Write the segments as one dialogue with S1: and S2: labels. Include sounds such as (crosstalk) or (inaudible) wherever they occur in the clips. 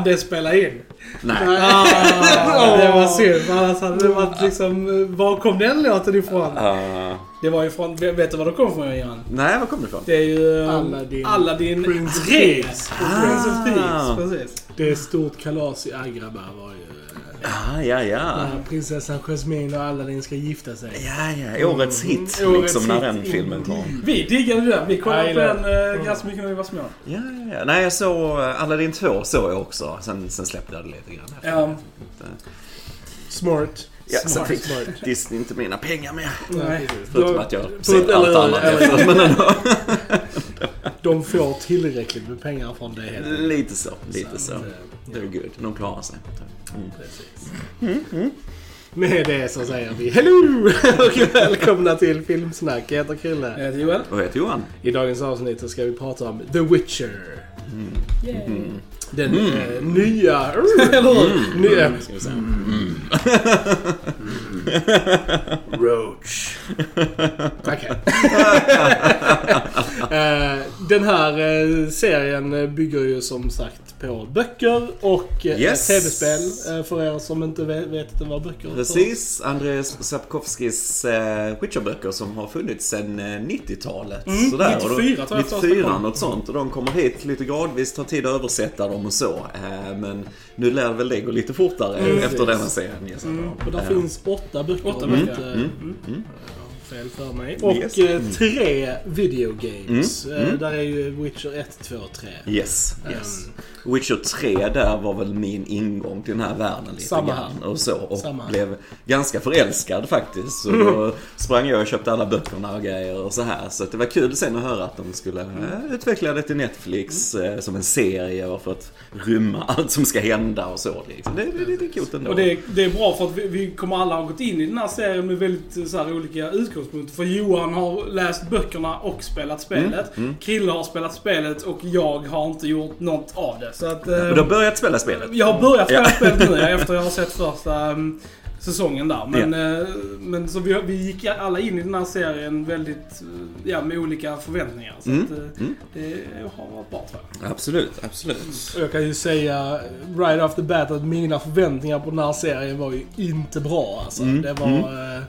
S1: Han det spela in?
S2: Nej.
S1: Ah, (laughs) det var synd. Annars hade det varit liksom... Var kom den låten ifrån?
S2: Uh,
S1: Det var ifrån... Vet du var det kom ifrån Göran?
S2: nej, var kommer det ifrån?
S1: Det är ju... um,
S3: Aladdin.
S1: Aladdin
S3: Prince of
S1: 3.
S3: Thieves.
S1: Och Prince of
S2: Ah.
S1: Thieves, precis.
S3: Det är stort kalas i Agrabah var ju...
S2: Ah, ja, ja.
S3: När prinsessan Jasmine och Aladdin ska gifta sig.
S2: Ja, ja. Årets hit.
S3: Årets
S2: liksom när
S3: hit,
S2: den filmen kom.
S1: Vi diggade den. Vi kollade på den uh, ganska mycket när vi var små.
S2: Ja, ja, ja. Nej, jag såg eh, Aladdin 2 såg jag också. Sen, sen släppte jag det lite grann. efter.
S1: Ja.
S3: Smart.
S2: Ja, sen
S3: Smart,
S2: fick
S3: smart.
S2: Disney inte mina pengar mer.
S1: Nej.
S2: Förutom
S3: De-
S2: att jag ser allt annat efteråt. Men ändå. (laughs)
S3: De får tillräckligt med pengar från det.
S2: Lite så, lite så.
S3: att, eh,
S2: Det är good. De klarar sig. Mm.
S3: Precis. Med det så säger vi hello (laughs) och välkomna till Filmsnack. Jag heter Krille.
S1: Jag heter Joel.
S2: Vad heter Johan?
S3: I dagens avsnitt så ska vi prata om The Witcher.
S1: Yay.
S3: Den eh, nya... (laughs)
S1: Eller
S3: nya... Ska vi säga. Roach. Okej. (laughs) Eh, Den här eh, serien bygger ju som sagt på böcker och eh,
S2: Yes.
S3: tv-spel. eh, För er som inte vet, vet vad böcker är.
S2: Precis. Andres Sapkowskis eh, Witcher-böcker som har funnits sedan eh, 90-talet.
S1: Mm,
S2: Sådär. Och då-
S1: 94 tror jag första
S2: 94,
S1: kom.
S2: något sånt. Och de kommer hit lite gradvis, tar tid att översätta dem och så. Men nu lär väl det gå lite fortare
S1: Mm,
S2: efter denna serien gissar på.
S3: Och där finns åtta böcker.
S1: Åtta böcker.
S2: mm,
S3: jag har Fel för mig. Och
S2: Yes.
S3: eh, tre videogames.
S2: Mm, mm.
S3: Där är ju Witcher 1, 2 och 3.
S2: Yes, yes. Witcher 3 där var väl min ingång till den här världen lite
S3: Samma
S2: grann. Och så. Och
S3: Samma
S2: blev ganska förälskad faktiskt. Så då sprang jag och köpte alla böckerna och grejer och så här. Så det var kul sen att höra att de skulle eh, utveckla det till Netflix eh, som en serie och för att rymma (laughs) allt som ska hända och så. Liksom. Det, det, det är coolt ändå.
S1: Och det, det är bra för att vi, vi kommer alla ha gått in i den här serien med väldigt eh, så här, olika utgångspunkter. För Johan har läst böckerna och spelat spelet.
S2: Mm,
S1: Krille har spelat spelet och jag har inte gjort något av det. Så att, eh,
S2: Och du har börjat spela spelet?
S1: Jag har börjat spela
S2: Ja.
S1: spelet nu efter jag har sett första um, säsongen där. Men, eh, men så vi, vi gick alla in i den här serien väldigt, ja med olika förväntningar. Så
S2: Mm,
S1: att, eh,
S2: mm.
S1: det har varit bra tror jag.
S2: Absolut, absolut.
S3: Och jag kan ju säga right off the bat att mina förväntningar på den här serien var ju inte bra alltså.
S2: Mm,
S3: Det var... eh,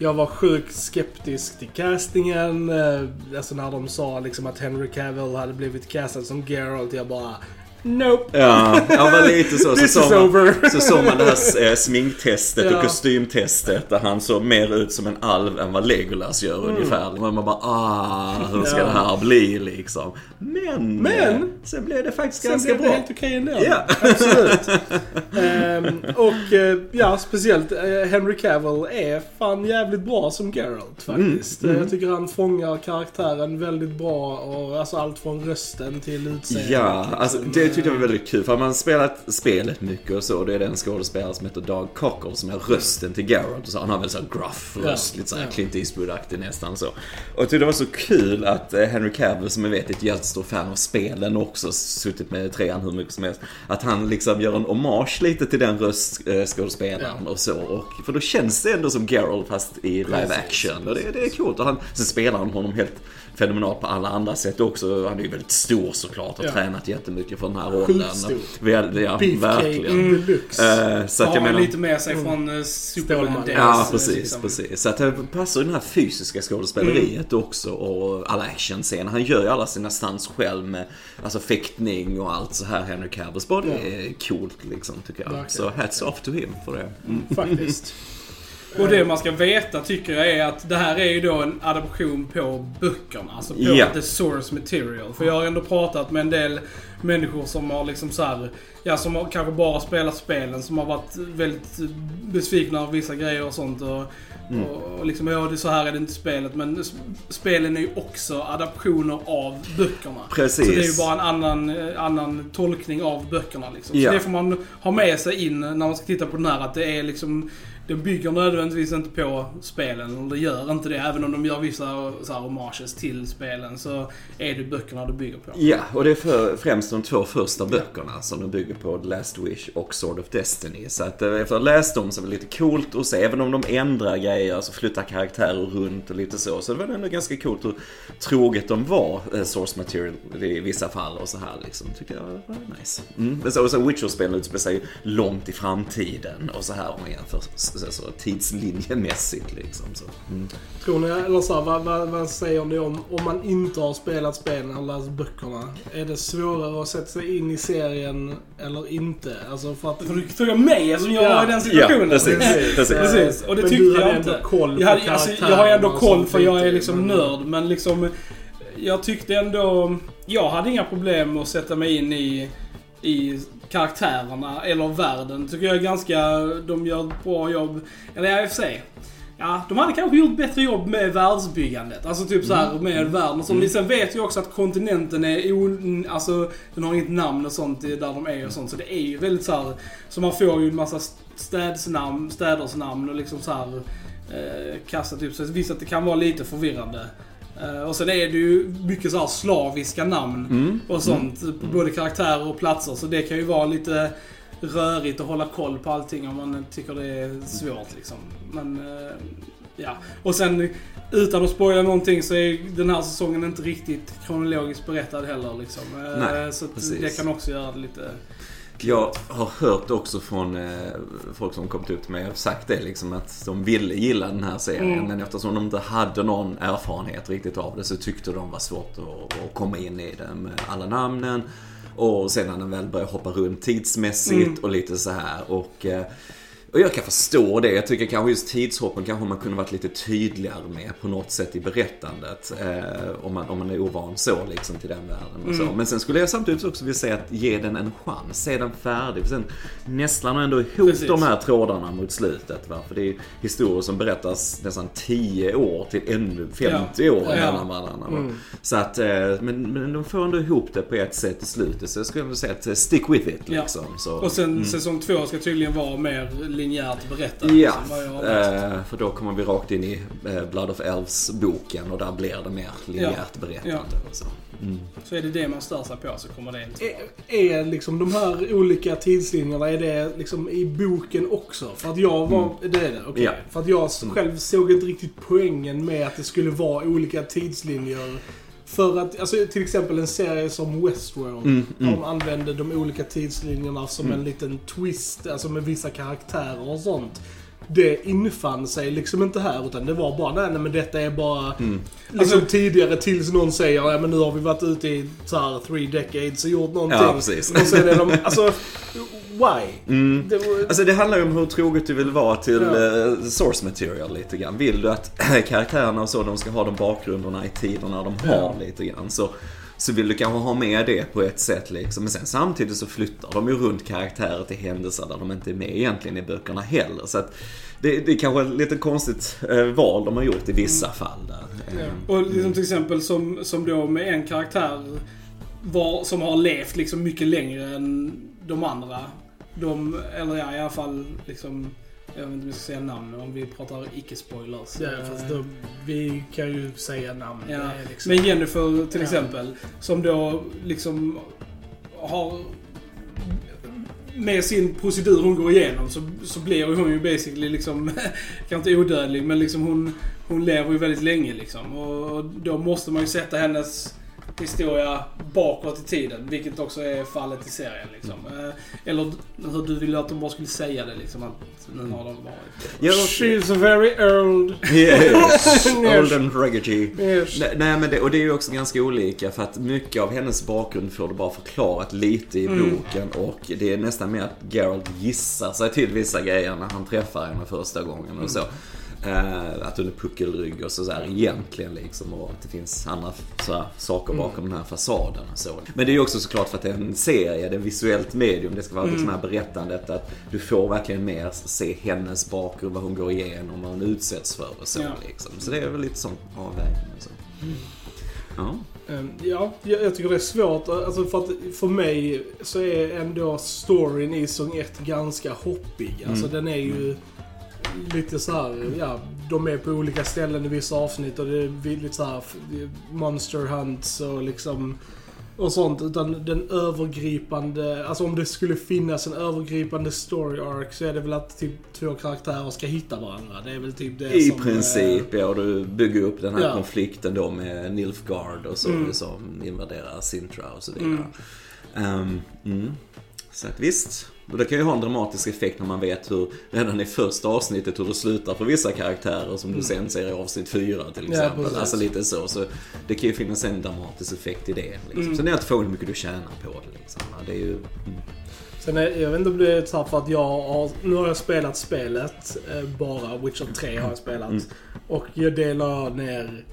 S3: Jag var sjukt skeptisk till castingen. eh, Alltså när de sa liksom att Henry Cavill hade blivit castad som Geralt. Jag bara... Nope.
S2: Ja, jag var lite så. Så
S3: This
S2: såg
S3: is
S2: man,
S3: over.
S2: så såg man det här eh, sminktestet
S3: Ja.
S2: och kostymtestet där han såg mer ut som en alv än vad Legolas gör ungefär. Och man bara ah, hur ska
S3: Ja.
S2: det här bli liksom? Men,
S3: Men-
S2: sen blev det faktiskt
S3: Sen
S2: ganska
S3: blev
S2: bra.
S3: helt okej ändå.
S2: Ja.
S3: Absolut. Ehm, och eh, ja, speciellt eh, Henry Cavill är fan jävligt bra som Geralt faktiskt.
S2: Mm,
S3: Eh, Jag tycker han fångar karaktären väldigt bra. Och, alltså allt från rösten till utseendet.
S2: Ja,
S3: liksom.
S2: alltså det tyckte jag var väldigt kul. För man spelat spelet mycket och så. Det är den skådespelare som heter Doug Cockle som är rösten till Geralt. Och så, han har väl så gruff röst,
S3: Ja,
S2: lite såhär
S3: ja.
S2: Clint Eastwood-aktig nästan så. Och jag tyckte det var så kul att eh, Henry Cavill, som jag vet är ett jättestor fan av spelen också, suttit med trean hur mycket som helst. Att han liksom gör en hommage lite till den röstskådespelaren
S3: Ja.
S2: och så. Och, för då känns det ändå som Geralt fast i live action. Och det, det är coolt. Och han, sen spelar han honom helt fenomenalt på alla andra sätt också. Han är ju väldigt stor såklart och
S3: Ja.
S2: tränat jättemycket för den här rollen. Väl, ja, verkligen.
S3: deluxe.
S2: Eh, så att jag menar...
S1: lite med sig från uh, Superman.
S2: Ja,
S1: eh,
S2: precis,
S1: liksom.
S2: precis. Så att det passar ju den här fysiska skådespeleriet
S3: Mm.
S2: också och alla actionscener. Han gör ju alla sina stunts själv med alltså fäktning och allt så här. Henry Cavill. Så det är coolt liksom tycker jag.
S3: Verkligen.
S2: Så hats off to him för det. Mm.
S3: Faktiskt.
S1: Och det man ska veta tycker jag är att det här är ju då en adaption på böckerna. Alltså på
S2: Ja.
S1: the source material. För jag har ändå pratat med en del människor som har liksom så här, ja som har kanske bara spelat spelen som har varit väldigt besvikna av vissa grejer och sånt. Och,
S2: Mm.
S1: och liksom, ja det är så här är det inte spelet. Men spelen är ju också adaptioner av böckerna.
S2: Precis.
S1: Så det är ju bara en annan, eh, annan tolkning av böckerna liksom.
S2: Ja.
S1: Så det får man ha med sig in när man ska titta på den här. Att det är liksom den bygger nödvändigtvis inte på spelen. Och det gör inte det. Även om de gör vissa så här, homages till spelen så är det böckerna det bygger på.
S2: Ja, och det är för, främst de två första böckerna som de bygger på, The Last Wish och Sword of Destiny. Så att eh, efter att ha läst dem så är det lite coolt att se, även om de ändrar grejer, alltså flyttar karaktärer runt och lite så, så det var ändå ganska coolt hur troget de var, eh, source material i vissa fall och så här liksom. Tycker jag var nice. Mm. Men så, och så Witcher-spelen utspelar sig långt i framtiden och så här om man jämför så, så, så, tidslinjemässigt liksom. Så. Mm.
S3: Tror ni, eller så här, vad, vad, vad säger ni om, om man inte har spelat spelen eller läst böckerna? Är det svårare att sätta sig in i serien eller inte? Alltså för att...
S1: För du tog jag mig eftersom jag
S3: Ja.
S1: var i den situationen.
S2: Ja, precis. precis.
S1: Precis, och det
S3: Men
S1: tyckte jag
S3: ändå
S1: inte.
S3: koll
S1: jag, hade, alltså, jag har
S3: karaktärerna
S1: ändå koll för jag är
S3: lite,
S1: liksom
S3: men-
S1: nörd, men liksom... Jag tyckte ändå... Jag hade inga problem att sätta mig in i, i karaktärerna eller världen. Tycker jag är ganska... De gör ett bra jobb. Eller ja, i och för sig. Ja, de hade kanske gjort bättre jobb med världsbyggandet. Alltså typ så här med världen och så. Men sen vet jag också att kontinenten är o... Alltså, den har inget namn och sånt där de är och sånt. Så det är ju väldigt så här. Så man får ju en massa städsnamn, städers namn och liksom så här eh, kasta typ. Så visst att det kan vara lite förvirrande. Eh, och sen är det ju mycket så här slaviska namn
S2: Mm.
S1: och sånt. På både karaktärer och platser. Så det kan ju vara lite rörigt att hålla koll på allting om man tycker det är svårt liksom. Men, eh, ja. Och sen utan att spoila någonting så är den här säsongen inte riktigt kronologiskt berättad heller liksom. Eh,
S2: Nej,
S1: så det kan också göra det lite...
S2: Jag har hört också från eh, folk som kommit ut till mig och sagt det liksom att de ville gilla den här serien
S1: Mm.
S2: men eftersom de inte hade någon erfarenhet riktigt av det så tyckte de var svårt att, att komma in i det med alla namnen. Och sen när den väl börjar hoppa runt tidsmässigt
S1: Mm.
S2: och lite så här och eh, och jag kan förstå det. Jag tycker kanske just tidshoppen kanske man kunde varit lite tydligare med på något sätt i berättandet. Eh, om, man, om man är ovan så liksom till den världen och så.
S1: Mm.
S2: Men sen skulle jag samtidigt också vilja säga att ge den en chans. Se den färdig. För sen nästlar man ändå ihop
S1: Precis.
S2: de här trådarna mot slutet. Va? För det är historier som berättas nästan 10 år till ännu 50 år
S1: Ja.
S2: mellan varandra. va?
S3: Mm.
S2: Så att, eh, men, men de får ändå ihop det på ett sätt i slutet. Så jag skulle vilja säga att eh, stick with it
S1: Ja.
S2: liksom. Så.
S1: Och sen säsong två ska tydligen vara mer linjärt berättad.
S2: Ja, eh, för då kommer vi rakt in i eh, Blood of Elves-boken och där blir det mer linjärt berättande.
S1: Ja.
S2: Och så. Mm.
S1: Så är det det man stör sig på så kommer det inte.
S3: Är, är liksom de här olika tidslinjerna, är det liksom i boken också? För att jag var... Det är det? Okej.
S2: Ja.
S3: För att jag själv såg inte riktigt poängen med att det skulle vara olika tidslinjer. För att, alltså till exempel en serie som Westworld.
S2: Mm, mm.
S3: De använde de olika tidslinjerna som
S2: Mm.
S3: en liten twist, alltså med vissa karaktärer och sånt. Det infann sig liksom inte här utan det var bara, nej, nej men detta är bara
S2: Mm.
S3: liksom
S1: Alltså-
S3: tidigare tills någon säger, ja men nu har vi varit ute i så här three decades och gjort någonting.
S2: Ja, precis.
S3: Och sen är de, alltså, why?
S2: Mm.
S3: Det var,
S2: Alltså det handlar ju om hur troget du vill vara till
S3: Ja.
S2: eh, source material lite grann. Vill du att (clears throat) karaktärerna och så, de ska ha de bakgrunderna i tiderna de har
S3: Ja.
S2: lite grann. Så, så vill du kanske ha med det på ett sätt liksom. Men sen samtidigt så flyttar de ju runt karaktärer till händelser där de inte är med egentligen i böckerna heller. Så att det, det är kanske ett lite konstigt eh, val de har gjort i vissa fall där. Eh,
S1: Och liksom till exempel som, som då med en karaktär var, som har levt liksom mycket längre än de andra. De, eller ja, i alla fall liksom, jag vet inte om jag ska säga namn om vi pratar icke-spoilers.
S3: ja,
S1: Eh,
S3: fast då, vi kan ju säga namn.
S1: Ja,
S3: liksom,
S1: Men Jennifer till exempel, som då liksom har med sin procedur hon går igenom så, så blir hon ju basically liksom, (laughs) kanske inte odödlig, men liksom hon, hon lever ju väldigt länge liksom. Och då måste man ju sätta hennes historia bakåt i tiden, vilket också är fallet i serien liksom. Eh, Eller hur du ville att de bara skulle säga det liksom, att nu har de varit...
S2: Ja,
S3: She's very old.
S2: yes. (laughs)
S3: Yes.
S2: Old and reggae.
S3: Yes.
S2: Nej, men det, och det är ju också ganska olika för att mycket av hennes bakgrund får du bara förklarat lite i
S1: Mm.
S2: boken och det är nästan mer att Geralt gissar sig till vissa grejer när han träffar henne första gången och så. Eh, att hon är puckelrygg och sådär egentligen liksom och att det finns andra så här, saker bakom den här fasaden och så. Men det är ju också såklart för att det är en serie, det är visuellt medium, det ska vara liksom här berättandet att du får verkligen mer se hennes bakgrund, vad hon går igenom, vad hon utsätts för och så
S1: Ja.
S2: liksom. Så det är väl lite sån avvägning och så. Ja.
S3: Ehm, Ja, jag, jag tycker det är svårt. Alltså för, att för mig så är ändå storyn i säsong 1 ganska hoppig. Alltså
S2: Mm.
S3: den är ju lite så här, ja, de är på olika ställen i vissa avsnitt och det är lite så här monster hunts och liksom och sånt. Utan den övergripande, alltså om det skulle finnas en övergripande story arc så är det väl att typ två karaktärer ska hitta varandra. Det är väl typ det
S2: I
S3: som...
S2: princip, ja. Du bygger upp den här
S3: Ja.
S2: konflikten då med Nilfgaard och så
S3: Mm.
S2: som invaderar Sintra och så vidare. Ehm, mm. Så att visst. Och det kan ju ha en dramatisk effekt när man vet hur, redan i första avsnittet hur det slutar för vissa karaktärer som du sen ser i avsnitt fyra till
S3: Mm. Ja,
S2: exempel.
S3: precis.
S2: alltså lite så. Så det kan ju finnas en dramatisk effekt i det. Liksom.
S3: Mm.
S2: Sen är det frågan hur mycket du tjänar på det. Liksom. Ja, Det är ju... Mm.
S3: Sen är, jag vet inte om det är så för att jag har, nu har jag spelat spelet, eh, bara Witcher 3 har jag spelat.
S2: Mm.
S3: Och jag delar ner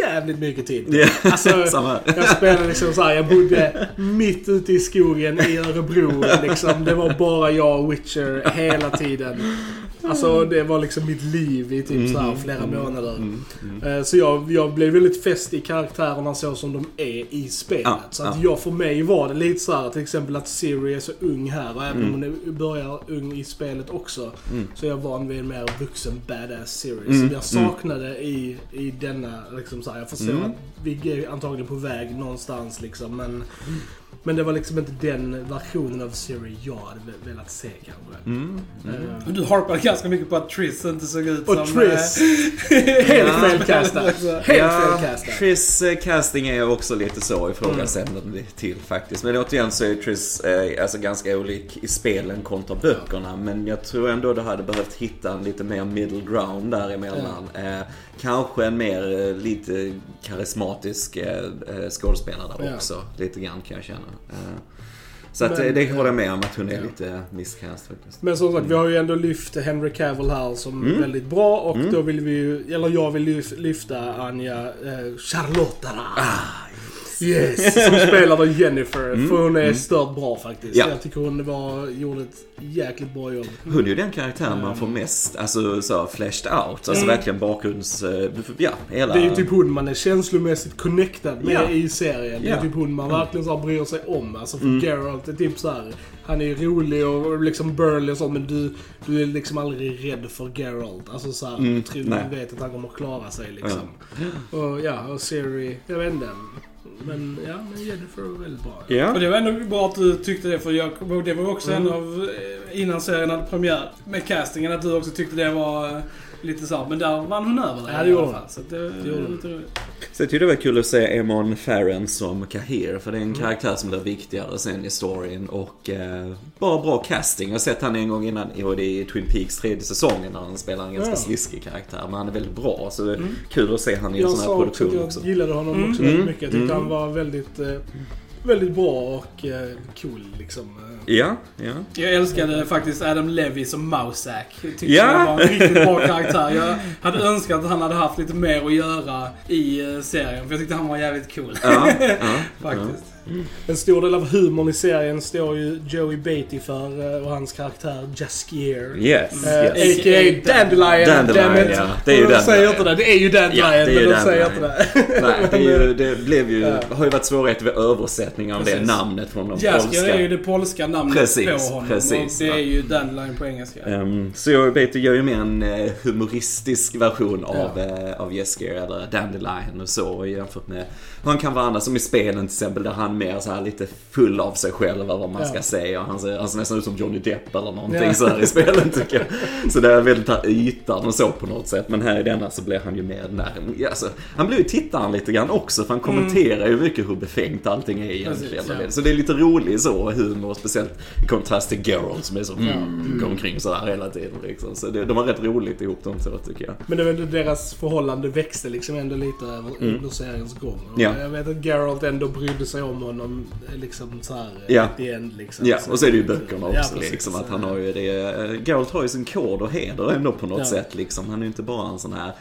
S3: jävligt mycket tid.
S2: Ja,
S3: Alltså, (laughs)
S2: samma.
S3: jag spelade liksom såhär, jag bodde mitt ute i skogen i Örebro liksom. Det var bara jag och Witcher hela tiden. Alltså det var liksom mitt liv i typ så här flera månader.
S2: Mm, mm.
S3: Eh, Så jag, jag blev väldigt fäst i karaktärerna så som de är i spelet.
S2: Ja,
S3: så att
S2: ja.
S3: jag, för mig var det lite så här till exempel att Siri är så ung här och även
S2: Mm.
S3: om hon börjar ung i spelet också.
S2: Mm.
S3: Så jag van vid en mer vuxen badass Siri.
S2: Mm,
S3: Som jag saknade i, i denna, liksom så här, Jag förstår
S2: Mm.
S3: att vi är antagligen på väg någonstans liksom men men det var liksom inte den versionen av Siri jag hade ve- velat se kanske.
S2: Mm. Mm.
S1: Men du harpade ganska mycket på att Triss inte såg ut
S3: Och
S1: som...
S3: Triss.
S1: eh, (laughs)
S3: Helt
S2: Ja.
S3: felkastad. Helt
S2: Ja,
S3: felkastad.
S2: Triss eh, casting är också lite så ifrågasättande till faktiskt. Men återigen så är Triss eh, alltså ganska olik i spelen kontra böckerna. Men jag tror ändå det hade behövt hitta en lite mer middle ground däremellan. Eh, kanske en mer eh, lite karismatisk eh, eh, skådespelare
S3: Ja.
S2: också. Lite grann kan jag känna. Eh, så att
S3: Men,
S2: eh, det
S3: eh,
S2: håller jag med om att hon är
S3: ja.
S2: lite miscast faktiskt.
S3: Men som sagt, vi har ju ändå lyft Henry Cavill här som
S2: Mm.
S3: väldigt bra och
S2: Mm.
S3: då vill vi ju, eller jag vill lyf- lyfta Anja eh, Charlotta.
S2: Ah,
S3: Yes! Som spelade Jennifer.
S2: Mm,
S3: För hon är
S2: mm.
S3: stört bra faktiskt.
S2: Ja.
S3: Jag tycker hon var, gjorde ett jäkligt bra jobb.
S2: Hon är ju den karaktären man får mest, alltså så fleshed out. Alltså verkligen bakgrunds, eh, ja, hela...
S3: Mm. Det är ju typ hon man är känslomässigt connectad med
S2: Ja.
S3: i serien. Det är
S2: Ja.
S3: typ hon man verkligen så här bryr sig om. Alltså för
S2: Mm.
S3: Geralt är typ så här. Han är rolig och liksom burly och sånt men du, du är liksom aldrig rädd för Geralt. Alltså så här,
S2: Mm,
S3: du tror
S2: nej.
S3: du vet att han kommer klara sig liksom. Och ja, och Siri, jag vet inte. Men ja, men Jennifer var väldigt bra.
S2: Ja.
S1: Och det var ändå bra att du tyckte det, för jag kommer ihåg, det var också
S3: Mm.
S1: en av, eh, innan serien hade premiär, med castingen, att du också tyckte det var eh, lite så men där vann hon över dig
S3: Ja, det gjorde hon.
S1: Så det,
S3: Det gjorde hon.
S1: lite roligt.
S2: Så jag tyckte det var kul att se Emon Farren som Kahir, för det är en karaktär som blir viktigare sen i storyn och eh, bara bra casting. Jag har sett han en gång innan, och det är i Twin Peaks tredje säsongen när han spelar en ganska
S3: Ja.
S2: sliskig karaktär. Men han är väldigt bra, så det är
S3: Mm.
S2: kul att se han i en sån här
S3: sa också
S2: produktion
S3: jag gillade honom
S1: Mm.
S3: också väldigt mycket. Jag tyckte
S2: Mm.
S3: han var väldigt, eh, väldigt bra och eh, cool liksom.
S2: Ja, ja.
S1: Jag älskade faktiskt Adam Levy som Mousak. Jag tyckte
S2: Ja.
S1: han var en riktigt bra karaktär. Jag hade önskat att han hade haft lite mer att göra i eh, serien, för jag tyckte han var jävligt cool.
S2: ja, ja, (laughs)
S1: Faktiskt.
S3: En stor del av humorn i serien står ju Joey Beatty för eh, och hans karaktär Jaskier.
S2: Yes,
S3: Eh,
S2: yes.
S3: A.k.a. Dandelion.
S2: Dandelion, ja. Det är ju
S3: de säger
S2: Dandelion.
S3: inte det. Det är ju Dandelion,
S2: Ja, det är ju
S3: men de säger inte
S2: Dandelion.
S3: det.
S2: Nej, det, ju, (laughs) det blev ju,
S3: Ja.
S2: har ju varit svårigheter vid översättning av det namnet från de
S1: Jaskier
S2: polska.
S1: är ju det polska namnet
S2: Precis,
S1: på honom.
S2: precis,
S1: och det är ju Dandelion på engelska.
S2: Um, så jag vet, gör ju mer en eh, humoristisk version av, eh, av Jesker eller Dandelion och så jämfört med han kan vara annars som i spelen till exempel där han mer så här lite full av sig själv eller vad man ska
S3: Ja.
S2: säga. Han ser, han ser nästan ut som Johnny Depp eller någonting
S3: Ja.
S2: så här i spelen tycker jag. Så det är väldigt här ytan och så på något sätt. Men här i denna så blir han ju mer den där, ja, alltså, han blir ju tittaren lite grann också för han kommenterar ju mycket hur befängt allting är egentligen.
S1: Precis, ja.
S2: Så det är lite rolig så humor, speciellt i kontrast till Geralt som är så, mm, går omkring sådär hela tiden liksom. Så det, de har rätt roligt ihop de två tycker jag.
S3: Men det deras förhållande växte liksom ändå lite över
S2: Mm.
S3: under seriens gång. Och
S2: Ja.
S3: Jag vet att Geralt ändå brydde sig om honom liksom så här
S2: Ja.
S3: end liksom.
S2: Ja, och så är det ju böckerna också
S3: Ja, precis.
S2: liksom. Att han har ju det, Geralt har ju sin kod och heder ändå på något
S3: Ja.
S2: sätt liksom. Han är ju inte bara en sån här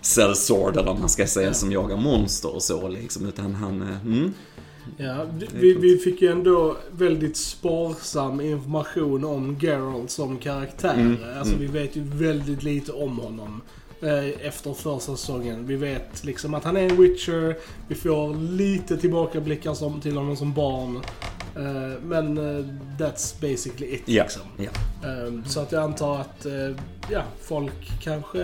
S2: sellsword eller man ska säga som jagar monster och så liksom. Utan han, eh, mm.
S3: Ja, vi, vi fick ju ändå väldigt sparsam information om Geralt som karaktär.
S2: Mm,
S3: Alltså
S2: mm.
S3: vi vet ju väldigt lite om honom. Eh, Efter första säsongen. Vi vet liksom att han är en Witcher. Vi får lite tillbakablickar som, till honom som barn. Eh, men eh, that's basically it
S2: Ja.
S3: liksom. Ehm, Så att jag antar att ja, folk kanske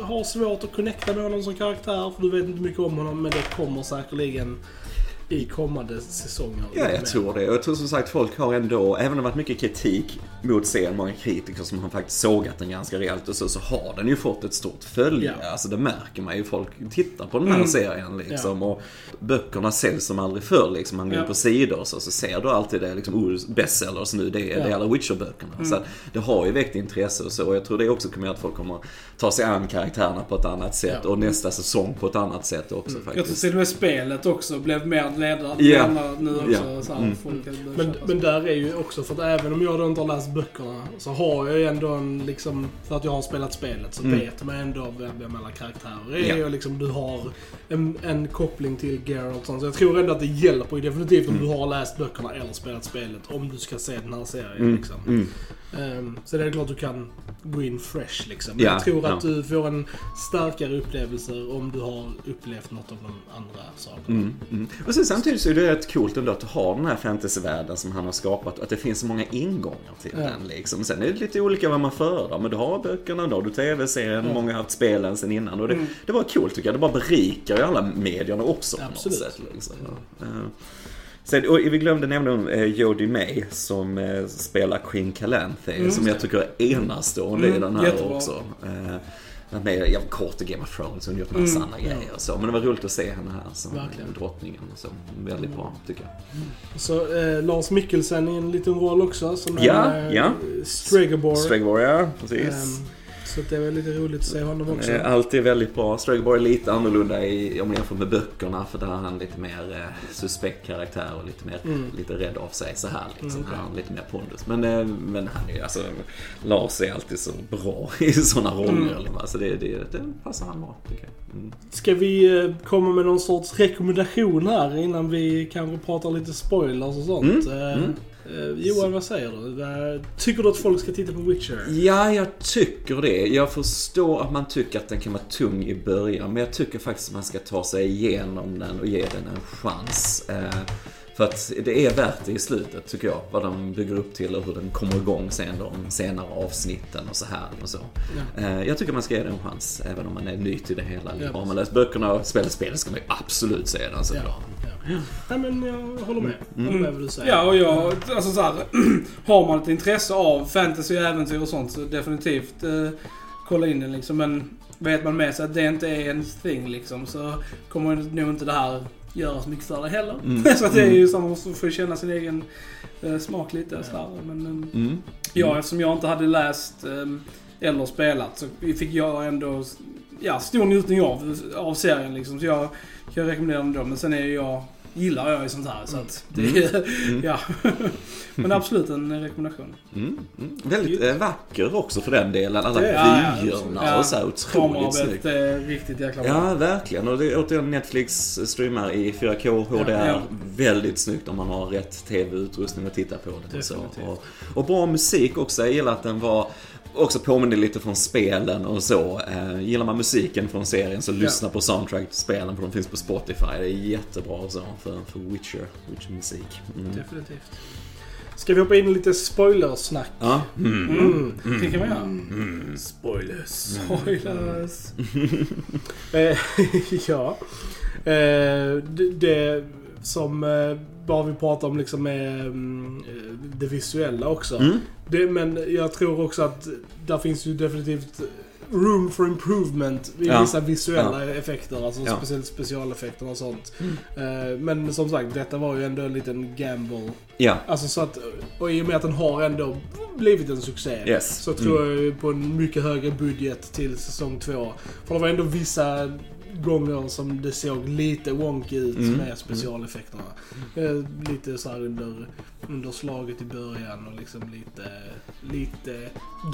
S3: har svårt att connecta med honom som karaktär för du vet inte mycket om honom men det kommer säkerligen i kommande säsonger.
S2: Ja, jag tror det. Och jag tror som sagt folk har ändå, även om det varit mycket kritik mot serien, många kritiker som har faktiskt sågat den ganska rejält och så, så har den ju fått ett stort följe.
S3: Ja.
S2: Alltså det märker man ju. Folk tittar på den här
S1: Mm.
S2: serien liksom. Och böckerna säljs som aldrig förr liksom. Man går in
S1: Ja.
S2: på sidor och så, så ser du alltid det liksom, oh, bestsellers nu, det är, det är
S3: Ja.
S2: alla Witcher-böckerna. Så att det har ju väckt intresse och så. Och jag tror det också kommer att folk kommer ta sig an karaktärerna på ett annat sätt.
S3: Ja.
S2: Och nästa säsong på ett annat sätt också
S1: Jag tror
S2: faktiskt.
S1: till och med spelet också blev mer ledande
S2: Ja.
S1: nu också.
S2: Ja.
S1: Så här,
S2: Mm.
S3: Men, men där är ju också, för att även om jag då inte har läst böckerna så har jag ju ändå en liksom, för att jag har spelat spelet så
S2: Mm.
S3: vet man ändå vem, vem alla karaktärer är
S2: Ja.
S3: och liksom du har en, en koppling till Geralt och sånt. Så jag tror ändå att det hjälper ju definitivt om du har läst böckerna eller spelat spelet om du ska se den här serien
S2: Mm.
S3: liksom.
S2: Mm.
S3: Ehm, så det är klart du kan gå in fresh liksom. Men
S2: Ja,
S3: jag tror
S2: ja.
S3: att du får en starkare upplevelse om du har upplevt något av de andra sakerna.
S2: Mm, mm. Och sen samtidigt så är det rätt coolt ändå att ha den här fantasyvärlden som han har skapat. Att det finns så många ingångar till
S3: Ja.
S2: den liksom. Sen är det lite olika vad man föredrar. Men du har böckerna, då du tv-serien, många har haft spelen sen innan. Och det,
S1: Mm.
S2: det var coolt tycker jag. Det bara berikar ju alla medierna också på
S3: Absolut.
S2: något sätt. Liksom. Sen, och vi glömde nämna eh, Jodie May som eh, spelar Queen Calanthe. som jag tycker är enastående i
S1: Mm,
S2: den här
S1: jättebra.
S2: också. Eh, med jävligt kort i Game of Thrones, hon har gjort massa
S1: Mm,
S2: andra grejer och så. Men det var roligt att se henne här som
S3: Verkligen.
S2: drottningen. Och så. Väldigt bra tycker jag.
S3: Så eh, Lars Mikkelsen i en liten roll också som
S2: Ja,
S3: är eh,
S2: ja.
S3: Stregobor.
S2: Stregobor ja, precis.
S3: Ehm, så det är väl lite roligt att se honom också.
S2: Eh, Allt är väldigt bra. Stregobor är lite annorlunda i, om man jämför med böckerna för där har han lite mer eh, suspekt karaktär och lite mer
S3: Mm.
S2: lite rädd av sig så här liksom.
S3: Mm.
S2: Han har lite mer pondus. Men, eh, men han är ju alltså, Lars är alltid så bra (laughs) i sådana roller.
S1: Mm.
S2: Alltså det, det, det passar han bra jag. Mm.
S3: Ska vi eh, komma med någon sorts rekommendation här innan vi kanske pratar lite spoilers och sånt?
S2: Mm,
S3: Eh,
S2: mm.
S3: Johan, vad säger du? Eh, Tycker du att folk ska titta på Witcher?
S2: Ja, jag tycker det. Jag förstår att man tycker att den kan vara tung i början, men jag tycker faktiskt att man ska ta sig igenom den och ge den en chans. För att det är värt det i slutet, tycker jag. Vad de bygger upp till och hur den kommer igång sen de senare avsnitten och så här och så.
S3: Ja.
S2: Eh, Jag tycker man ska ge den en chans, även om man är ny till det hela.
S3: Ja,
S2: Har man läst böckerna och spelat spel ska man ju absolut se den såklart.
S3: Ja. Nej men jag håller med.
S2: Mm.
S3: Håller med vad du säger.
S1: Ja, och jag, alltså så här, (clears throat) har man ett intresse av fantasy, äventyr och sånt så definitivt eh, kolla in den liksom. Men vet man med sig att det inte är en thing liksom så kommer nog inte det här göra så mycket för det heller.
S2: Mm. (laughs)
S1: så att det är ju som att få känna sin egen eh, smak lite och sådär. Men eh,
S2: Mm.
S1: ja, eftersom jag inte hade läst eh, eller spelat så fick jag ändå ja, stor njutning av, av serien liksom. Så jag kan rekommendera den då. Men sen är ju jag, gillar jag ju sånt här så att det är,
S2: Mm. (laughs)
S1: ja. Men absolut en rekommendation.
S2: Mm. Mm. Väldigt eh, vacker också för den delen. Alla
S1: Det- ja,
S2: vyerna
S1: ja.
S2: och så här otroligt snyggt.
S1: Är riktigt jäkla bra.
S2: Ja, verkligen. Och det är återigen Netflix streamar i 4K HDR.
S1: Ja, ja.
S2: Väldigt snyggt om man har rätt TV-utrustning att titta på den. Och, så. Och, och bra musik också. Jag gillar att den var också påminner lite från spelen och så. Eh, gillar man musiken från serien så lyssna på soundtrack till spelen för de finns på Spotify. Det är jättebra och så för, för Witcher, Witcher-musik. Mm.
S3: Definitivt. Ska vi hoppa in i lite spoilersnack?
S2: Ja. Mm.
S1: Mm. Det kan man göra. Spoilers. Spoilers. (laughs)
S3: Eh, (laughs) ja. Eh, det, det som bara vi pratar om liksom mm, eh, det visuella också.
S2: Mm.
S3: Det, men jag tror också att där finns ju definitivt room for improvement i
S2: Ja.
S3: vissa visuella effekter. Alltså
S2: Ja.
S3: speciellt specialeffekter och sånt. Eh, men som sagt, detta var ju ändå en liten gamble.
S2: Ja.
S3: Alltså så att, och i och med att den har ändå blivit en succé.
S2: Yes.
S3: Så tror jag ju på en mycket högre budget till säsong två. För det var ändå vissa gånger som det såg lite wonky ut
S2: Mm.
S3: med specialeffekterna. Eh, Lite så här under, under slaget i början och liksom lite, lite